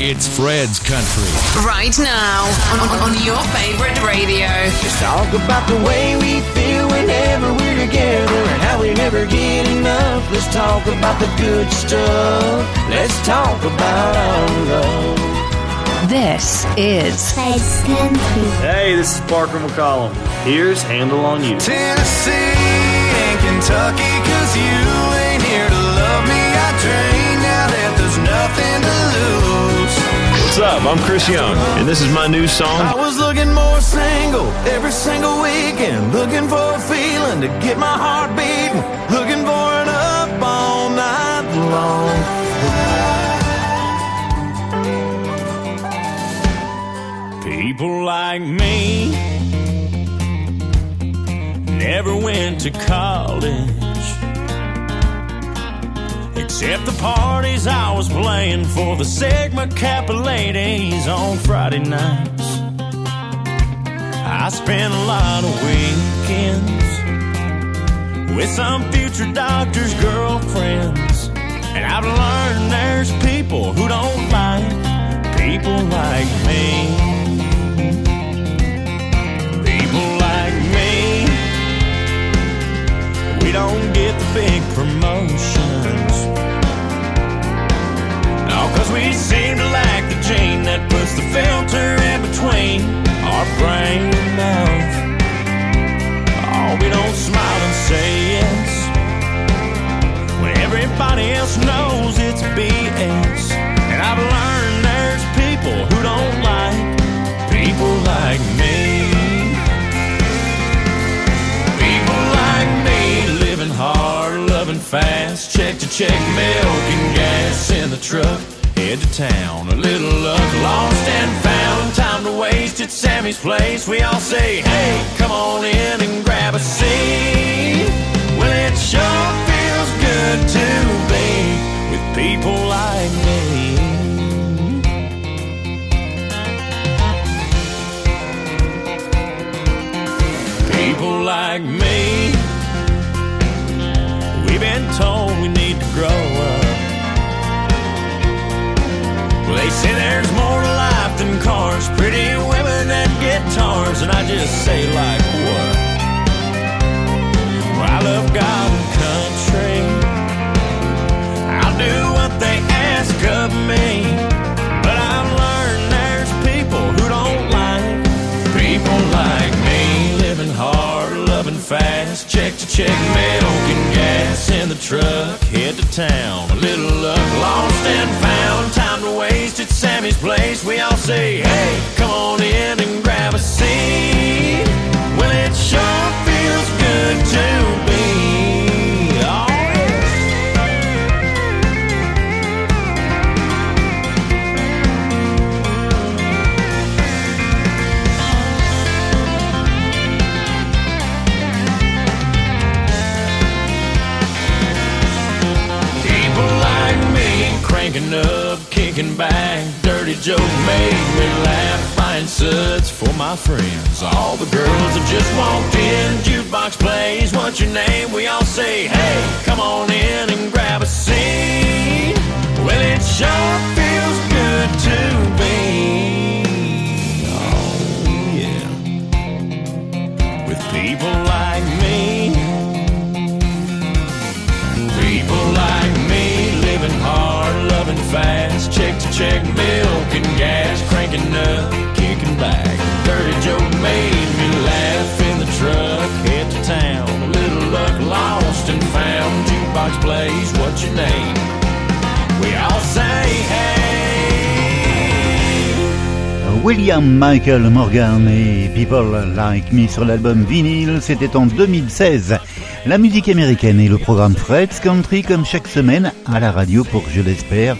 It's Fred's Country. Right now, on, on your favorite radio. Let's talk about the way we feel whenever we're together and how we never get enough. Let's talk about the good stuff. Let's talk about our love. This is Fred's Country. Hey, this is Parker McCollum. Here's Handle on You. Tennessee and Kentucky, cause you ain't here to love me. I drain now that there's nothing to lose. What's up? I'm Chris Young, and this is my new song. I was looking more single every single weekend, looking for a feeling to get my heart beating, looking for an up all night long. People like me never went to college. Except the parties I was playing for the Sigma Kappa ladies on Friday nights. I spent a lot of weekends with some future doctor's girlfriends. And I've learned there's people who don't like people like me. People like me. We don't get the big promotions. Cause we seem to lack the gene that puts the filter in between our brain and mouth. Oh, we don't smile and say yes. When everybody else knows it's BS. And I've learned there's people who don't like people like me. People like me, living hard, loving fast, check to check, milk and gas in the truck. Head to town, a little luck, lost and found. Time to waste at Sammy's place. We all say, hey, come on in and grab a seat. Well, it sure feels good to be with people like me. people like me. We've been told we need to grow up. They say there's more to life than cars, pretty women and guitars, and I just say like what? Well, I love God and country. I'll do what they ask of me, fast, check to check, milk and gas in the truck, head to town, a little luck, lost and found, time to waste at Sammy's place. We all say, hey, come on in and grab a seat. Well, it sure feels good to cranking up, kicking back. Dirty joke made me laugh. Buying suds for my friends. All the girls have just walked in. Jukebox plays. What's your name? We all say, hey, come on in and grab a seat. Well, it sure feels good to be. Check milk and gas, cranking up, kicking back. Dirty joke made me laugh in the truck, head to town, a little luck lost and found. Jukebox plays, what's your name? We all say hey. William Michael Morgan et People Like Me sur l'album vinyle, c'était en 2016. La musique américaine et le programme Fred's Country comme chaque semaine à la radio pour, je l'espère,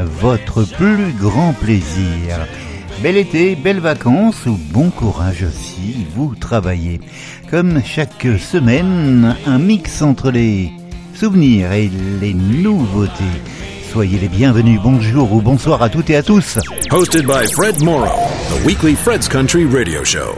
votre plus grand plaisir. Bel été, belles vacances ou bon courage aussi, vous travaillez. Comme chaque semaine, un mix entre les souvenirs et les nouveautés. Soyez les bienvenus, bonjour ou bonsoir à toutes et à tous. Hosted by Fred Morrow, the weekly Fred's Country radio show.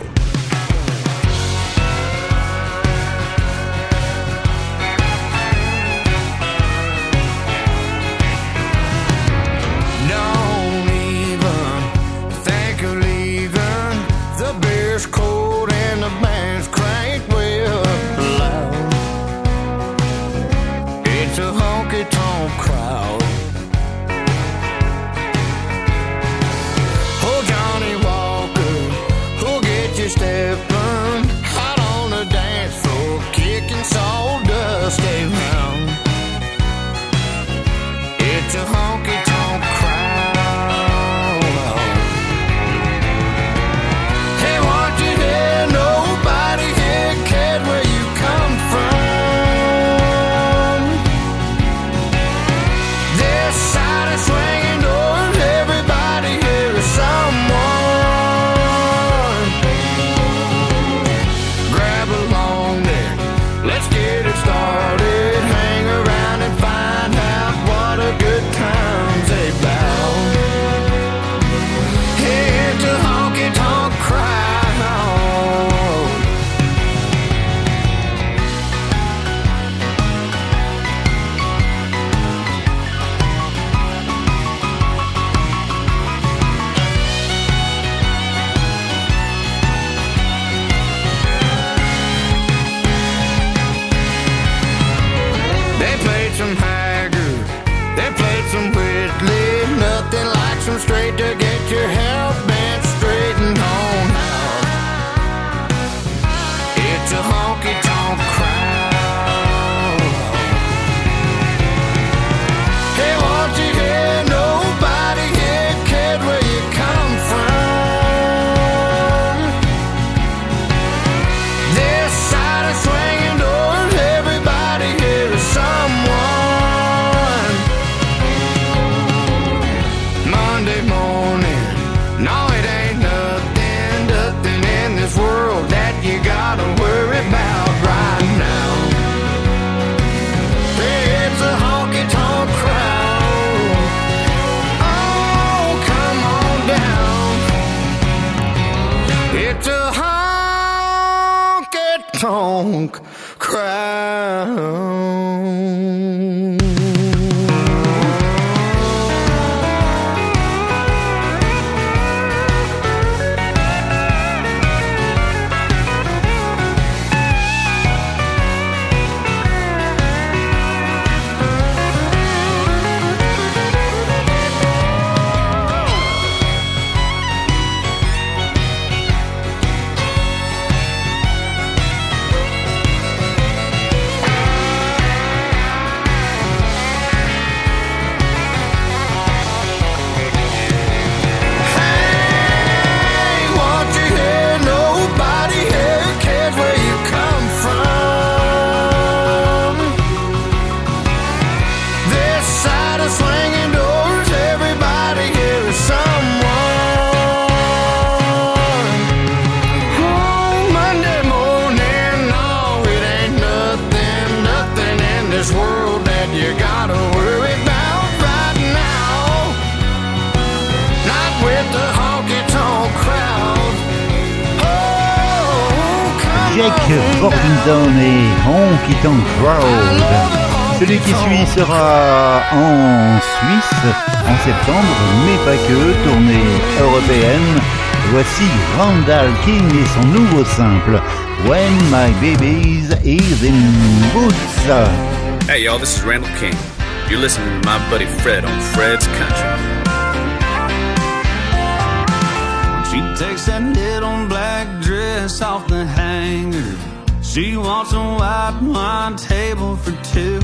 Honky tonk et Honky Tonk Crowd. Celui qui suit sera en Suisse en septembre, mais pas que, tournée européenne. Voici Randall King et son nouveau simple When My Baby's Is in Boots. Hey y'all, this is Randall King. You're listening to my buddy Fred on Fred's Country. Dress off the hanger. She wants a white wine table for two.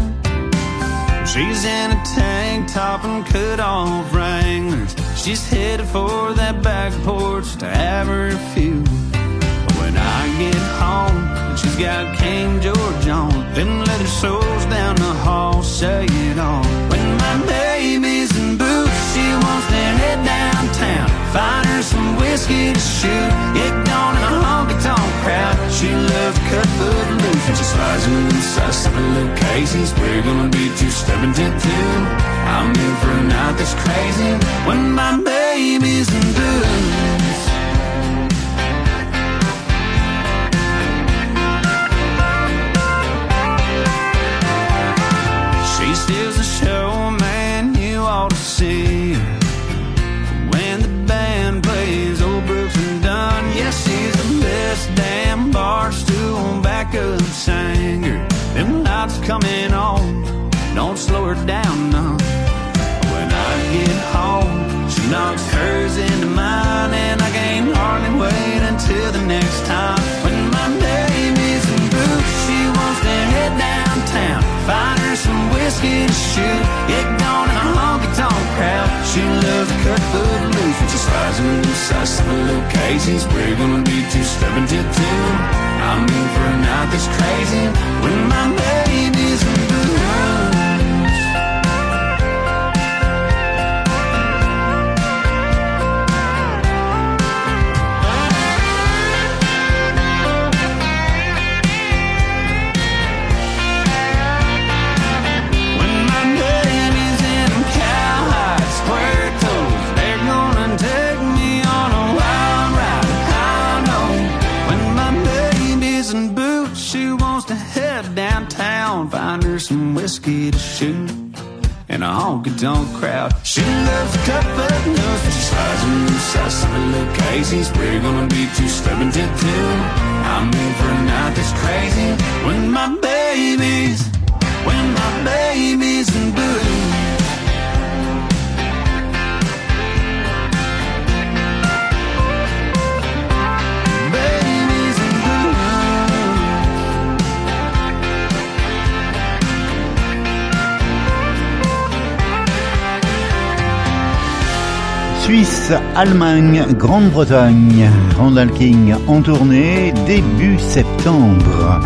She's in a tank top and cut off Wranglers. She's headed for that back porch to have her a few. When I get home, and she's got King George on, them leather soles down the hall say it all. When my baby's in boots, she wants to head downtown, find her some whiskey to shoot, get gone tonk crowd. She loves to cut foot loose, and she slides inside little Casey's. We're gonna be two stepping to two. I'm in for a night that's crazy when my baby's in boots. Lights coming on, don't slow her down none. When I get home, she knocks hers into mine, and I can't hardly wait until the next time. When my baby's in boots, she wants to head downtown, find her some whiskey to shoot, get gone in a honky tonk crowd. She loves cut foot loose, when she slides inside some little Casey's. We're gonna be two stepping to two. I'm in for a crazy when my name baby's whiskey to shoot. In a honky tonk crowd, she loves foot nose, but she slides inside some little Casey's. We're gonna be two stepping to two. I'm in for a night that's crazy. When my baby's when my baby's in boots. Suisse, Allemagne, Grande-Bretagne. Randall King en tournée début septembre.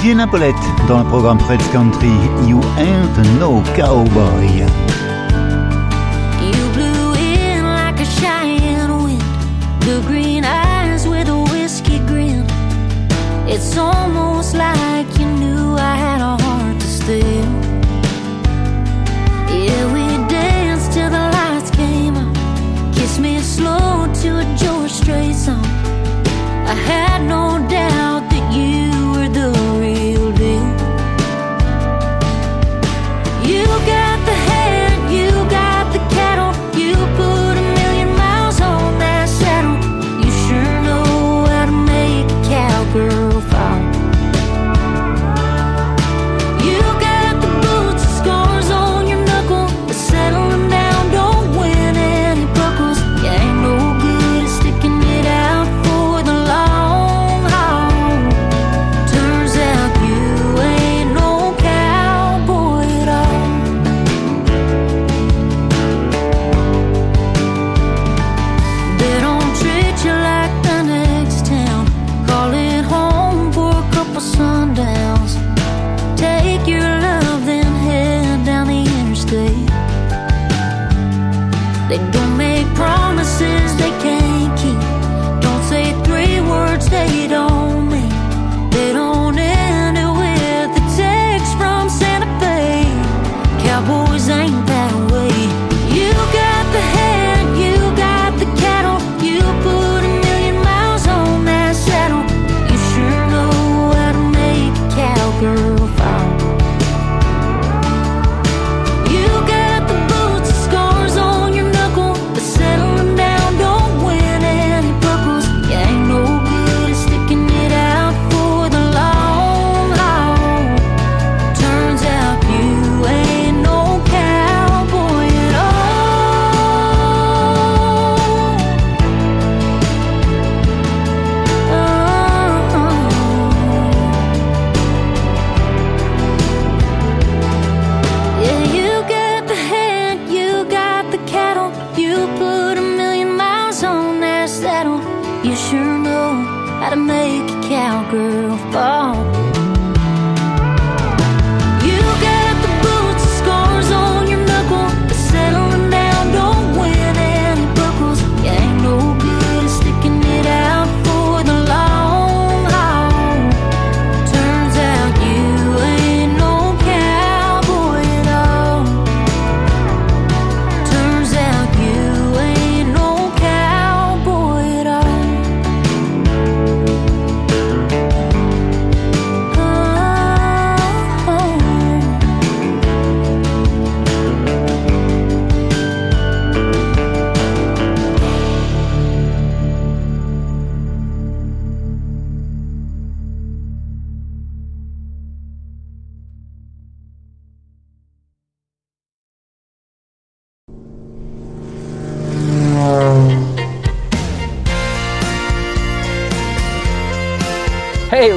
Diana Paulette dans le programme Fred's Country, You Ain't No Cowboy. It's almost like you knew I had a heart to stay straight song. I had no doubt.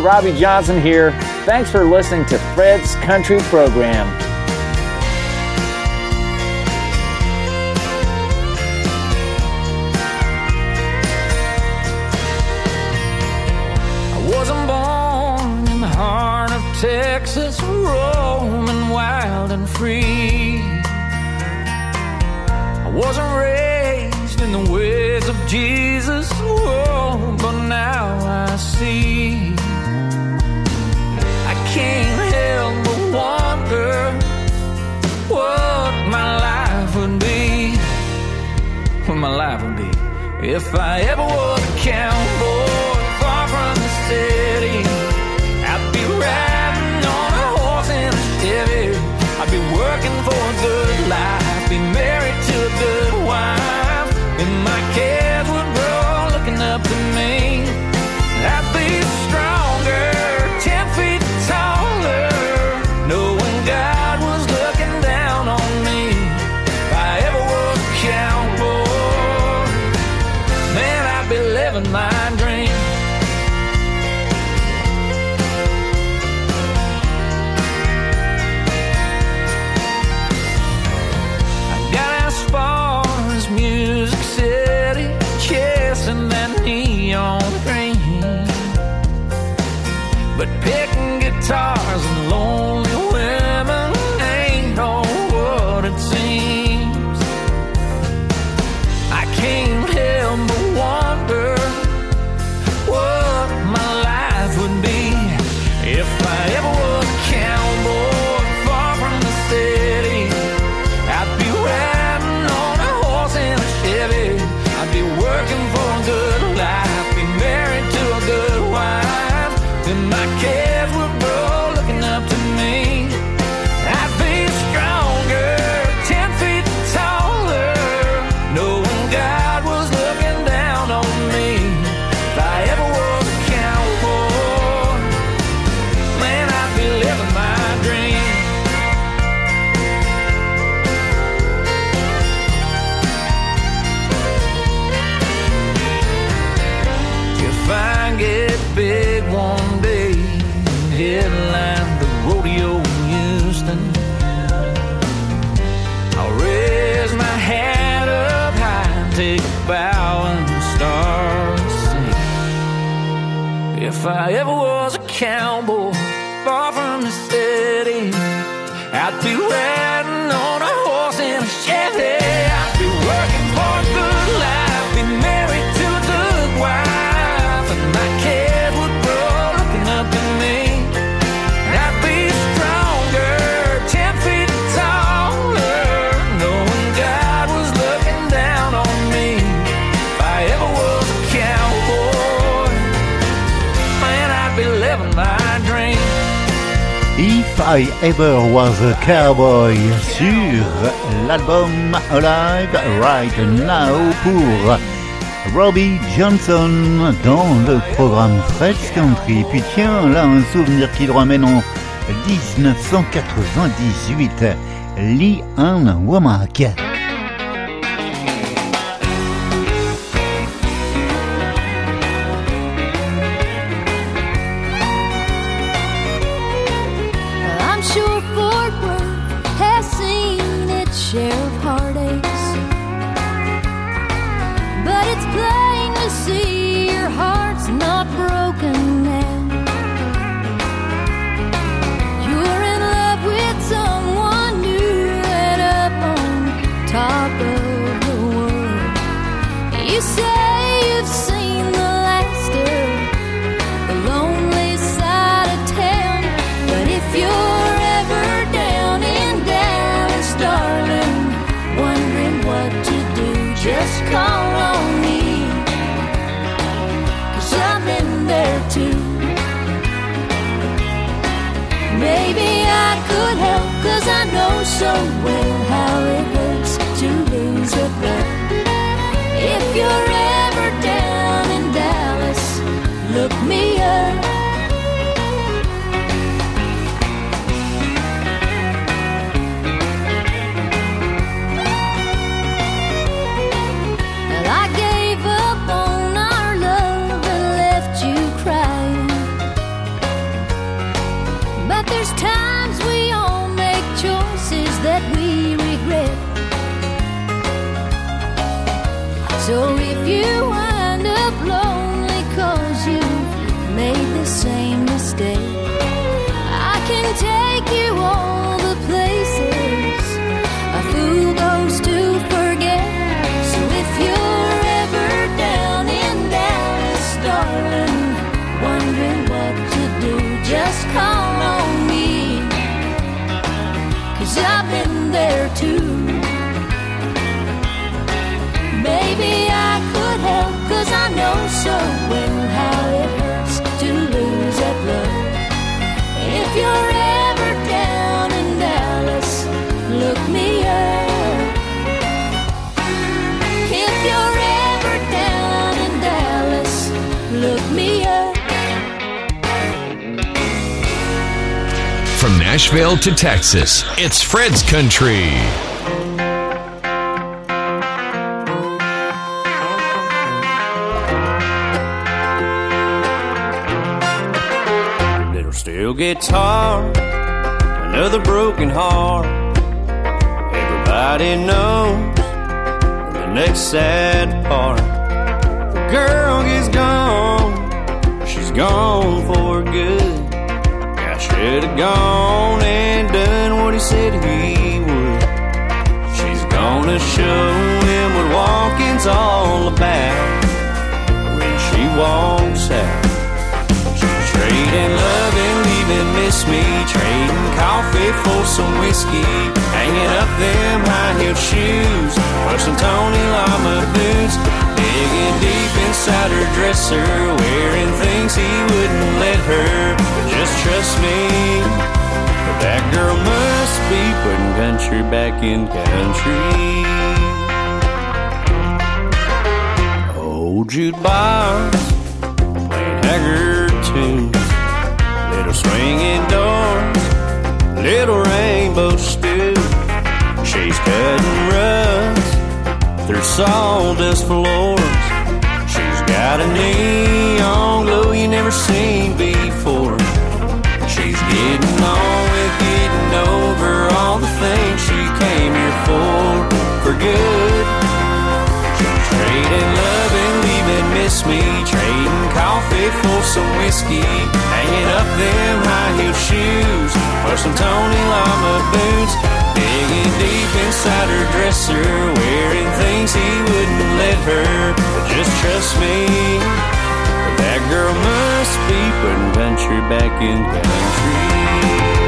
Robby Johnson here. Thanks for listening to Fred's Country Program. I wasn't born in the heart of Texas, roaming wild and free. I wasn't raised in the ways of Jesus, oh, but now I see. her what my life would be. What my life would be if I ever was a cowboy far from the city. I'd be riding on a horse in a Chevy. I'd be working for a good life, be married to a good wife in my case. I Ever Was a Cowboy sur l'album Alive Right Now pour Robbie Johnson dans le programme Fred's Country. Puis tiens, là un souvenir qui le ramène en 1998. Lee Ann Womack. Look me up. Nashville to Texas, it's Fred's Country. little steel guitar, another broken heart. Everybody knows the next sad part. The girl is gone, she's gone for good. I should have gone said he would. She's gonna show him what walking's all about when she walks out. She's trading love and leaving miss me. Trading coffee for some whiskey. Hanging up them high heeled shoes. Some Tony Lama boots. Digging deep inside her dresser. Wearing things he wouldn't let her. Just trust me. That girl must be putting country back in country. Old jukebox playing Haggard tunes. Little swinging doors, little rainbow stew. She's cutting rugs through sawdust floors. She's got a neon glow you never seen before. She's getting all the things she came here for, for good. Trading love and leaving miss me. Trading coffee for some whiskey. Hanging up them high heel shoes for some Tony Lama boots. Digging deep inside her dresser, wearing things he wouldn't let her. Just trust me, that girl must be putting country back in country.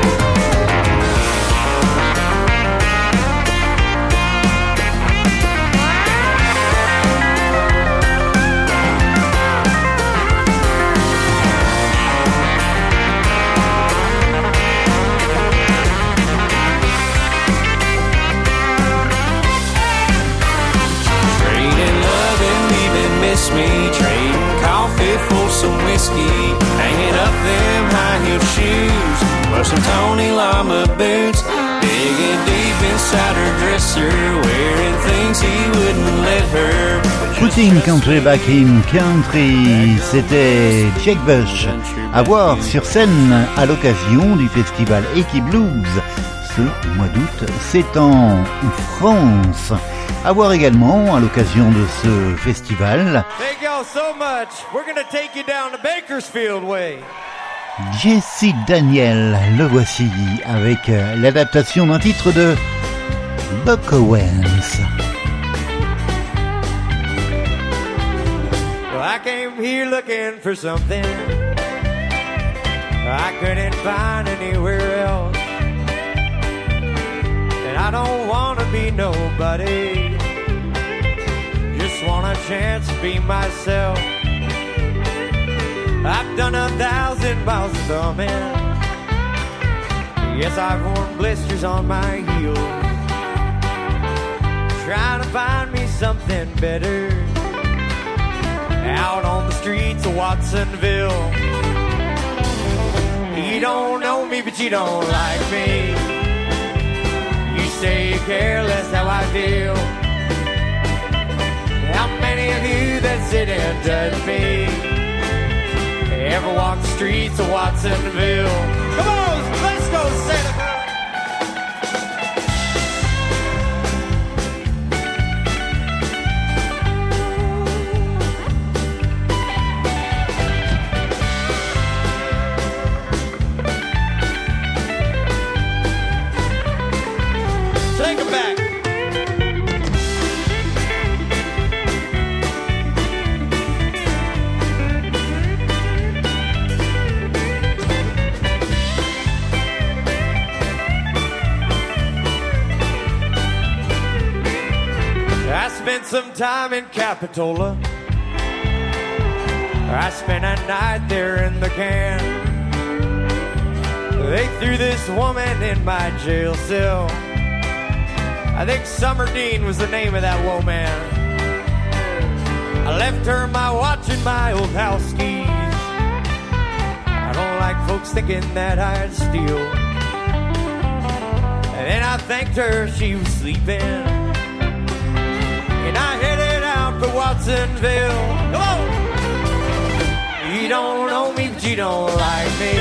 Miss me. Trading coffee for some whiskey. Hanging up them high heel shoes some Tony Lama boots. Digging deep inside her dresser, wearing things he wouldn't let her. Putting Country Back in Country, c'était Jake Bush à voir sur scène à l'occasion du festival Eki Blues ce mois d'août, c'est en France. À voir également à l'occasion de ce festival Thank y'all so much. We're gonna take you down the Bakersfield way. Jesse Daniel, le voici avec euh, l'adaptation d'un titre de Buck Owens. Well, I came here looking for something I couldn't find anywhere else. I don't wanna be nobody. Just want a chance to be myself. I've done a thousand miles of thumbing. Yes, I've worn blisters on my heels. Trying to find me something better out on the streets of Watsonville. You don't know me, but you don't like me. You say you care less how I feel. How many of you that sit and judge me ever walk the streets of Watsonville? Come on, let's go, Santa Cruz. Time in Capitola. I spent a night there in the can. They threw this woman in my jail cell. I think Summer Dean was the name of that woman. I left her my watch and my old house keys. I don't like folks thinking that I'd steal. And then I thanked her she was sleeping. For Watsonville. Come on! You don't know me, but you don't like me.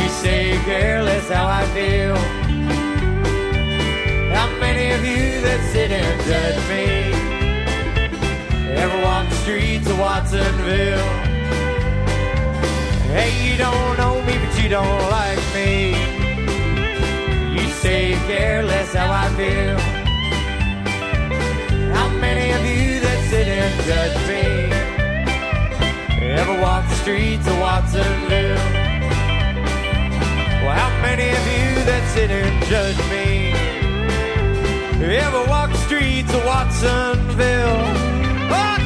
You say care less how I feel. How many of you that sit and judge me ever walk the streets of Watsonville? Hey, you don't know me, but you don't like me. You say care less how I feel. Many of you that sit and judge me ever walk the streets of Watsonville? Well, how many of you that sit and judge me ever walk the streets of Watsonville? Oh,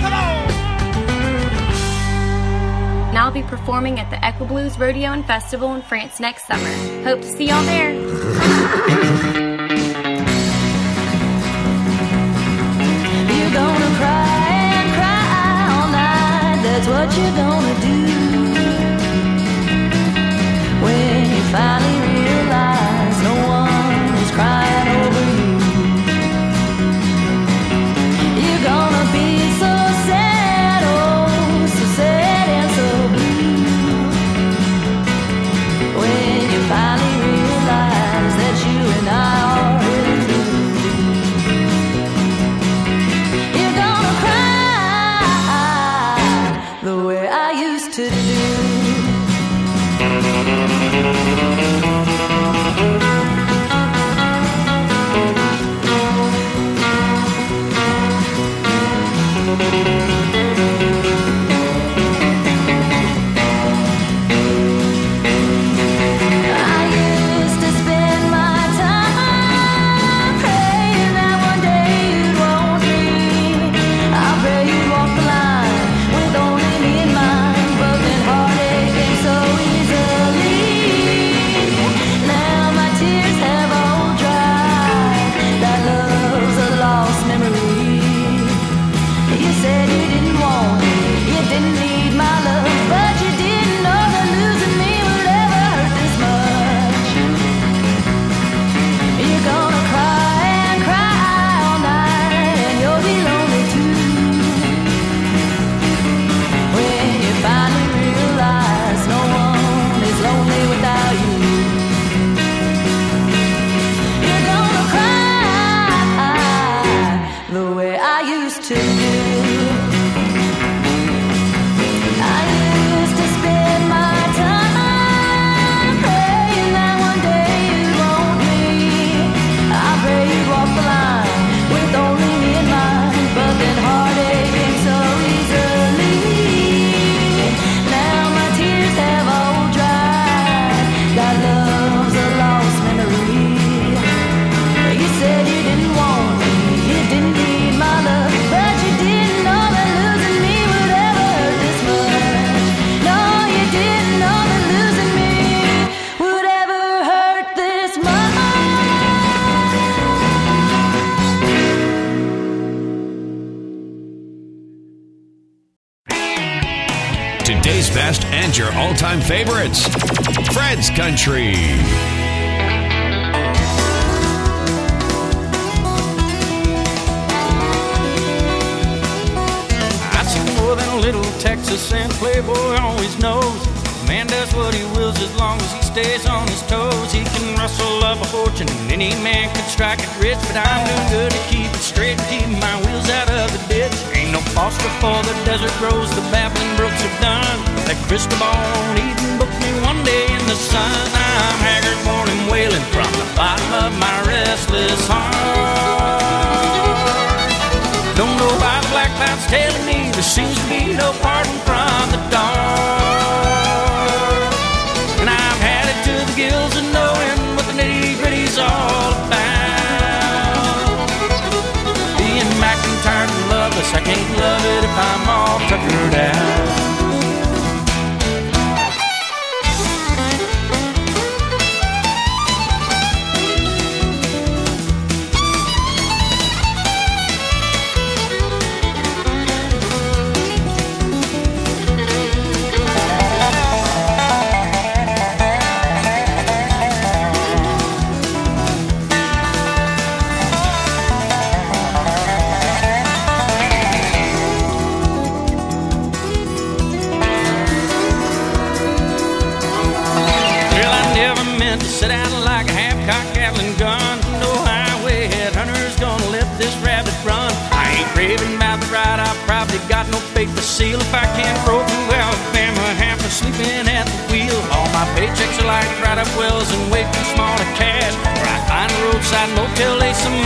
I'll be performing at the Equiblues Rodeo and Festival in France next summer. Hope to see y'all there. That's what you're gonna do. When you finally back can't love loveless. I can't love it if I'm all tuckered out.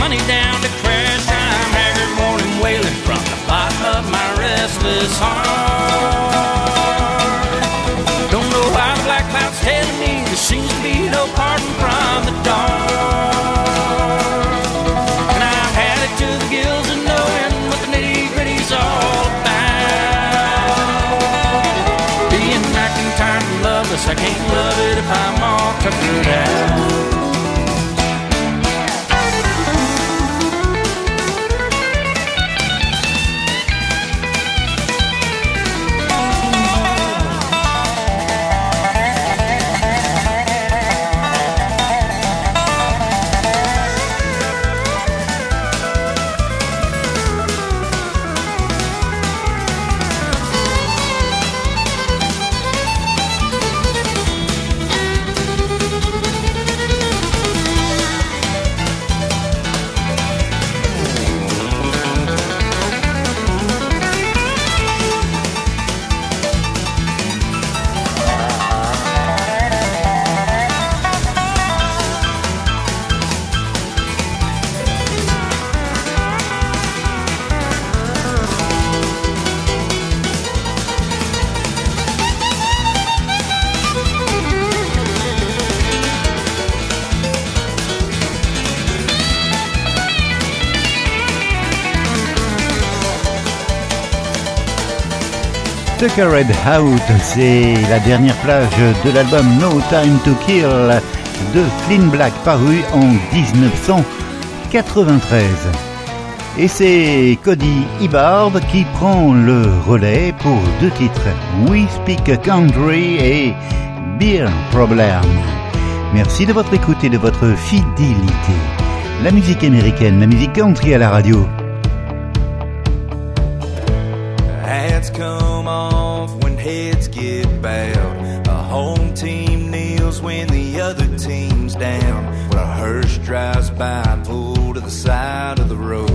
money down to crash time every morning, wailing from the bottom of my restless heart. Don't know why black clouds telling me there seems to be no pardon from the dark. And I've had it to the gills of knowing what the all about. Being I can't love it if I'm all tuckered out. Sucker Red Out, c'est la dernière plage de l'album No Time to Kill de Flynn Black paru en 1993. Et c'est Cody Ibbard qui prend le relais pour deux titres, We Speak Country et Beer Problem. Merci de votre écoute et de votre fidélité. La musique américaine, la musique country à la radio, drives by, pull to the side of the road.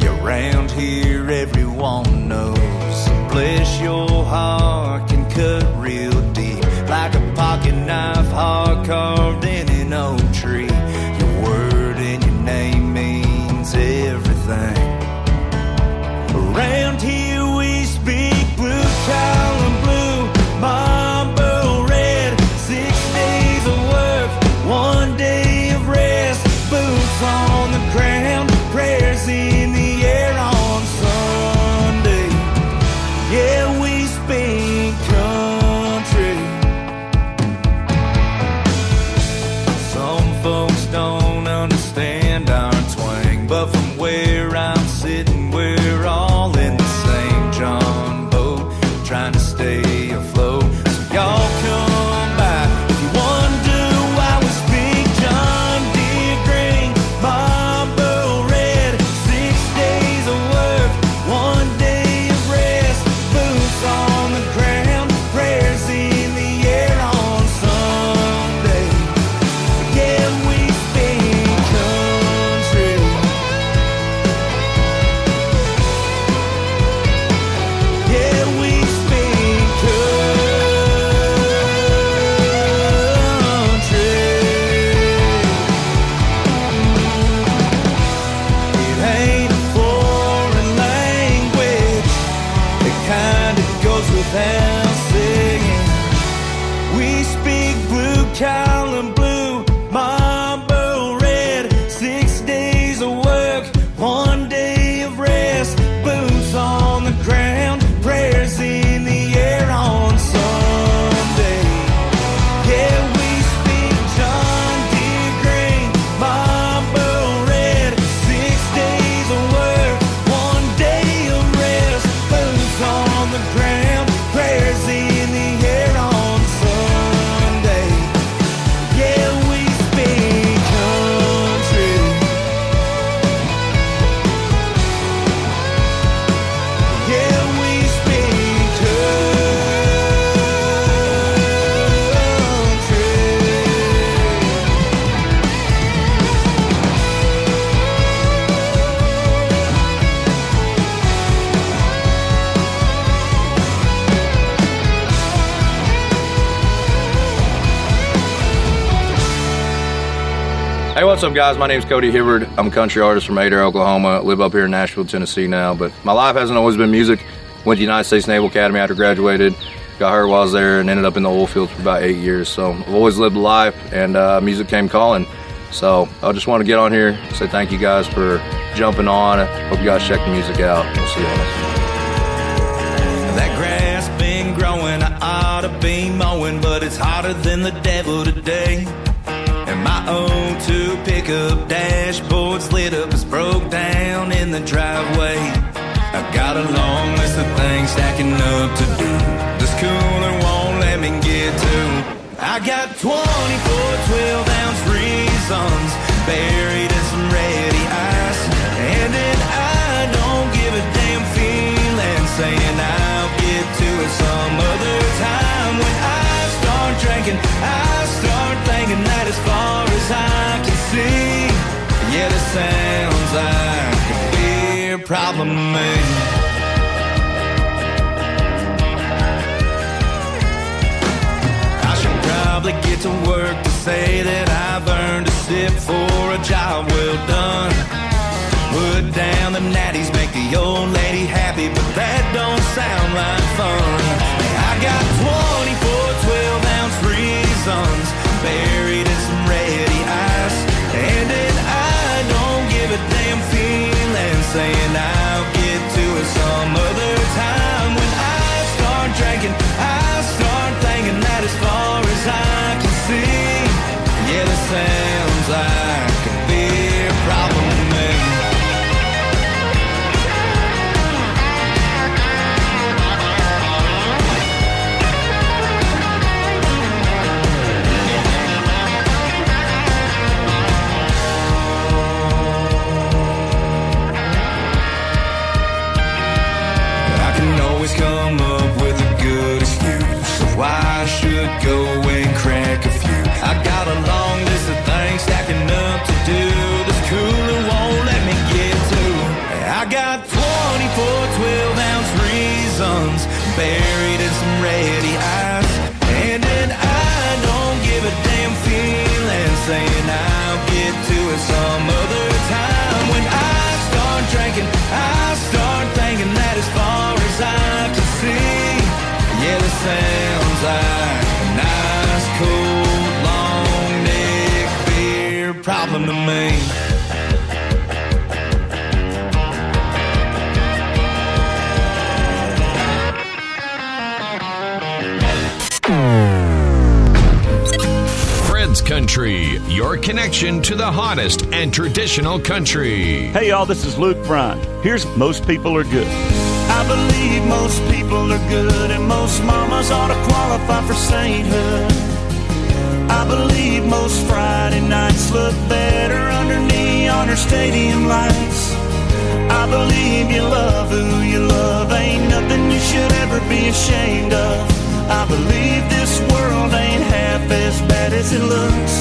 you around here, everyone knows. Bless your heart can cut real deep, like a pocket knife, hard carved in what's up, guys? My name is Cody Hibbard. I'm a country artist from Adair, Oklahoma. Live up here in Nashville, Tennessee now, but my life hasn't always been music. Went to the United States Naval Academy after graduated. Got hurt while I was there and ended up in the oil fields for about eight years. So I've always lived life, and uh, music came calling. So I just want to get on here, say thank you guys for jumping on. Hope you guys check the music out. We'll see you on That grass been growing, I ought to be mowing, but it's hotter than the devil today. And my O2 pickup dashboard's lit up, it's broke down in the driveway. I've got a long list of things stacking up to do. This cooler won't let me get to. I got 24 12 ounce reasons buried in some ready ice. And then I don't give a damn feeling saying I'll get to it some other time. When I start drinking, I start thinking that as far problem me. I should probably get to work to say that I've earned a sip for a job well done. Put down the natties, make the old lady happy, but that me. Fred's Country, your connection to the hottest and traditional country. Hey, y'all, this is Luke Bryan. Here's Most People Are Good. I believe most people are good and most mamas ought to qualify for sainthood. I believe most Friday nights look better under neon or stadium lights. I believe you love who you love, ain't nothing you should ever be ashamed of. I believe this world ain't half as bad as it looks.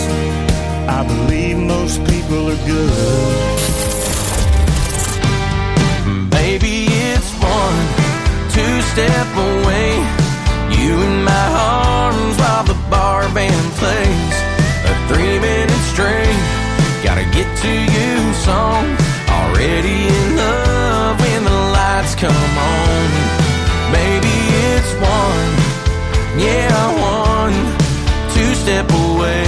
I believe most people are good. Baby, it's one, two step away. You in my arms while the bar band plays a three minute string. Gotta get to you song. Already in love when the lights come on. Maybe it's one, yeah, one, two step away.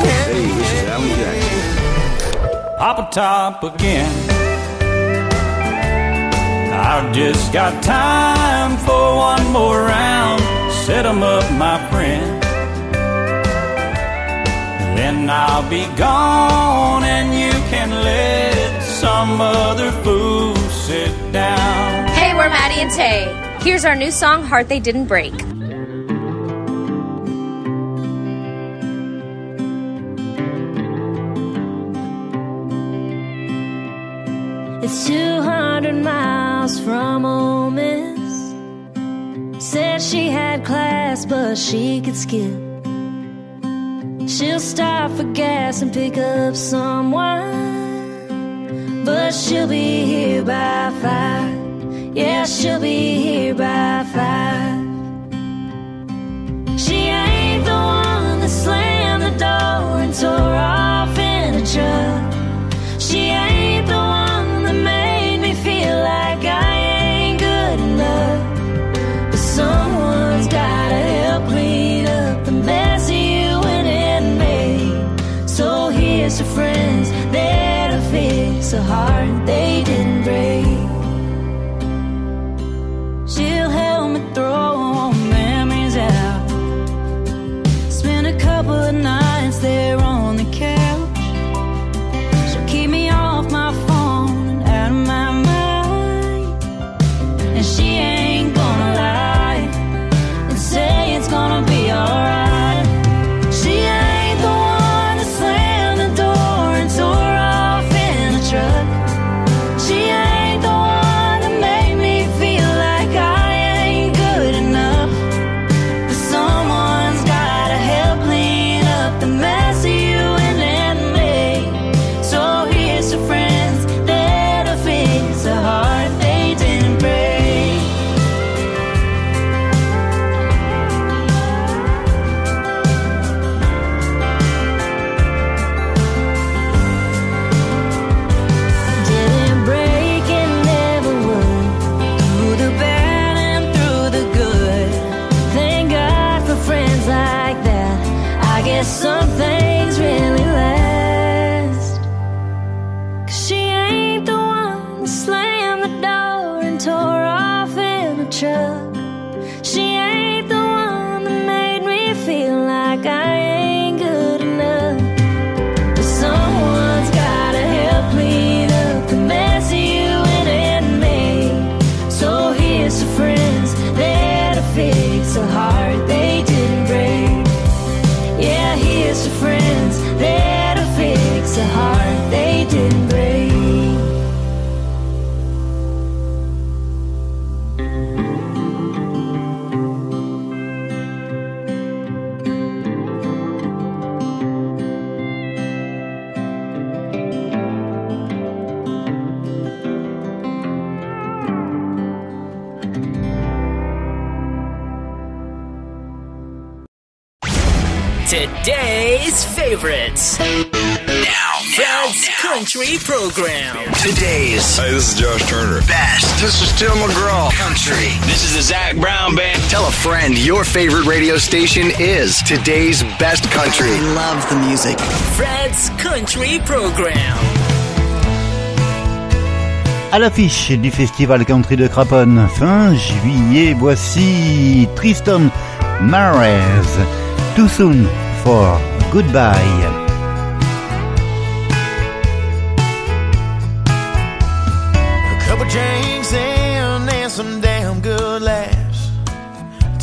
Hey, this is Alan Jackson. Pop a Top again. I've just got time for one more round. Set 'em up, my friend. Then I'll be gone and you can let some other fool sit down. Hey, we're Maddie and Tae. Here's our new song, Heart They Didn't Break. It's 200 miles from Ole Miss. Said she had class, but she could skip. She'll stop for gas and pick up some wine. But she'll be here by five. Yeah, she'll be here by five. country program. Today's. Hey, this is Josh Turner. Best. This is Tim McGraw. Country. This is the Zach Brown Band. Tell a friend your favorite radio station is today's best country. I love the music. Fred's Country Program. À l'affiche du Festival Country de Craponne, fin juillet, voici Tristan Mares. Too soon for goodbye.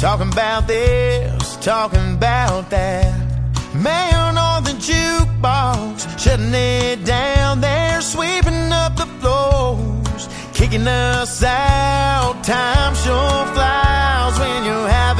Talking about this, talking about that. Man on the jukebox, shutting it down there, sweeping up the floors, kicking us out. Time sure flies when you're.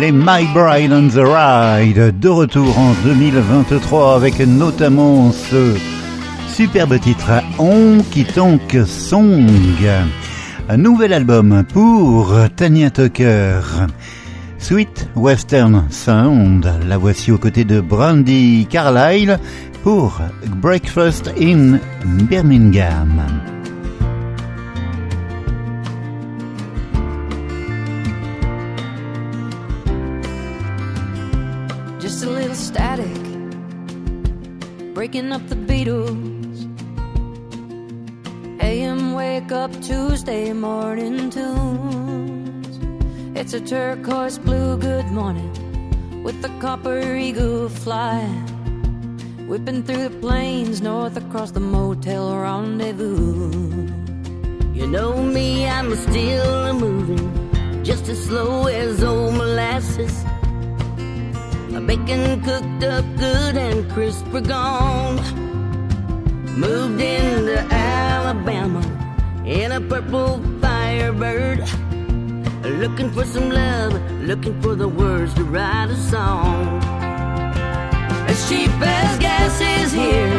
Les My Bride on the Ride, de retour en 2023 avec notamment ce superbe titre Honky Tonk Song. Un nouvel album pour Tanya Tucker. Sweet Western Sound, la voici aux côtés de Brandy Carlyle pour Breakfast in Birmingham. Breaking up the Beatles. AM wake up Tuesday morning tunes. It's a turquoise blue good morning with the copper eagle flying. Whipping through the plains north across the motel rendezvous. You know me, I'm still a moving, just as slow as old molasses. Bacon cooked up good and crisp gone. Moved into Alabama in a purple firebird. Looking for some love, looking for the words to write a song. As cheap as gas is here,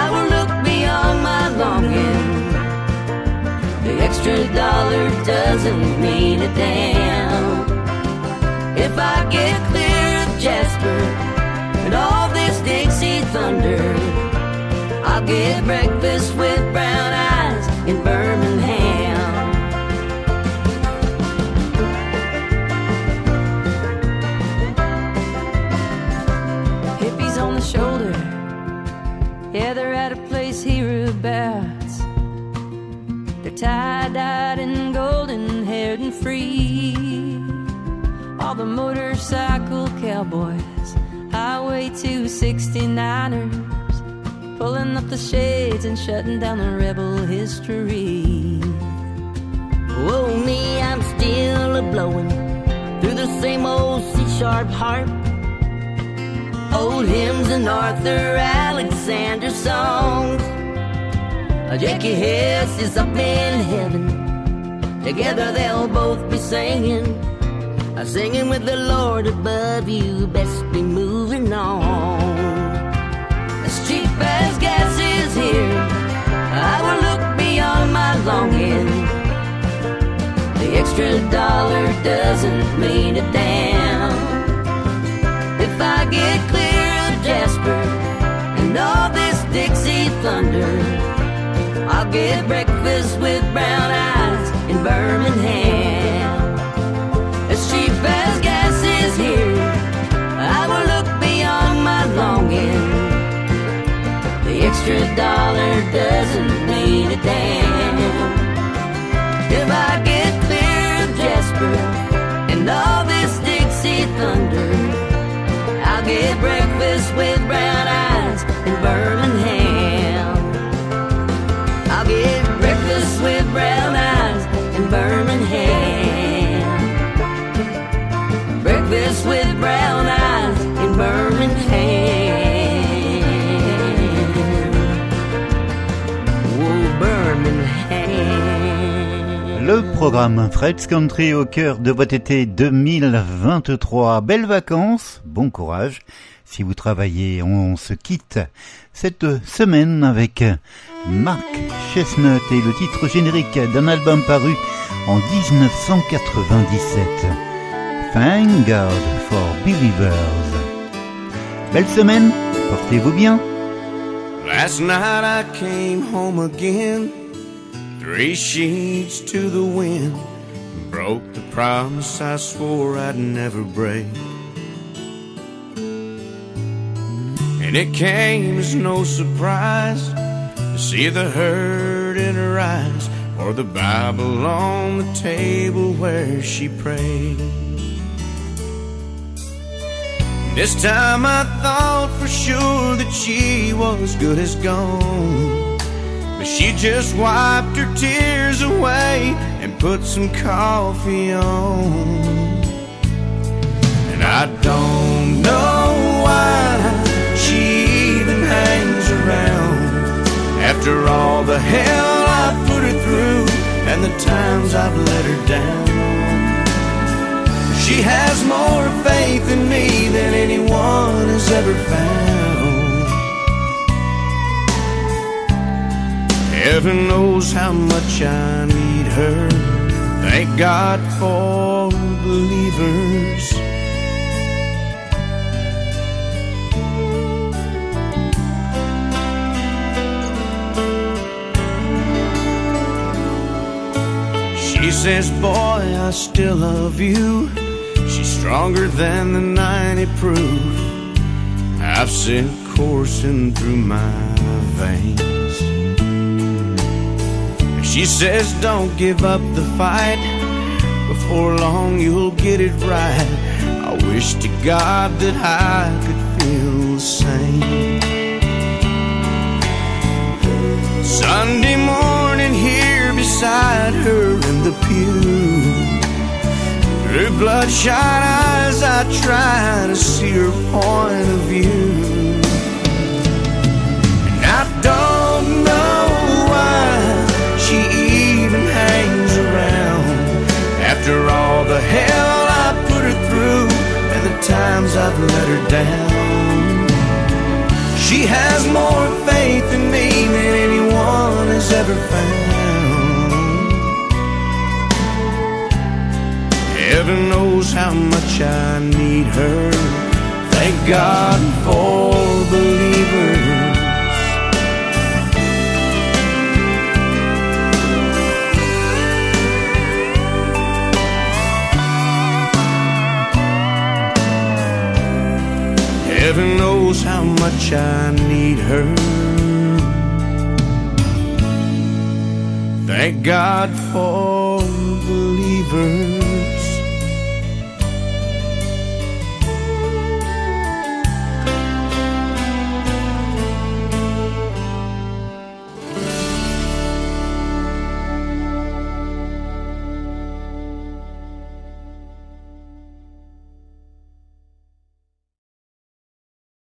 I will look beyond my longing. The extra dollar doesn't mean a damn. If I get clear Jasper and all this Dixie thunder, I'll get breakfast with brown eyes in Birmingham. Hippies on the shoulder. Yeah, they're at a place hereabouts. They're tie All the motorcycle cowboys, Highway 269ers, pulling up the shades and shutting down the rebel history. Whoa, me, I'm still a blowing through the same old C sharp harp. Old hymns and Arthur Alexander songs. Jackie Hess is up in heaven. Together they'll both be singing. Singing with the Lord above you, best be moving on. As cheap as gas is here, I will look beyond my longing. The extra dollar doesn't mean a damn. If I get clear of Jasper and all this Dixie thunder, I'll get breakfast with brown eyes in Birmingham. Extra dollar doesn't mean a damn. If I get clear of Jasper and all this Dixie thunder, I'll get breakfast with brown eyes in Birmingham. Le programme Fred's Country au cœur de votre été 2023. Belles vacances, bon courage. Si vous travaillez, on se quitte cette semaine avec Mark Chestnut et le titre générique d'un album paru en 1997. Thank God for Believers. Belle semaine, portez-vous bien. Last night I came home again, three sheets to the wind, broke the promise I swore I'd never break. And it came as no surprise to see the hurt in her eyes, or the Bible on the table where she prayed. This time I thought for sure that she was good as gone. But she just wiped her tears away and put some coffee on. And I don't know why she even hangs around. After all the hell I've put her through and the times I've let her down. She has more faith in me than anyone has ever found. Heaven knows how much I need her. Thank God for believers. She says, Boy, I still love you. She's stronger than the 90 proof. I've sent coursing through my veins. She says, Don't give up the fight. Before long, you'll get it right. I wish to God that I could feel the same. Sunday morning, here beside her in the pew. Through bloodshot eyes, I try to see her point of view. After all the hell I put her through and the times I've let her down. She has more faith in me than anyone has ever found. Heaven knows how much I need her. Thank God for believers. Heaven knows how much I need her. Thank God for believers.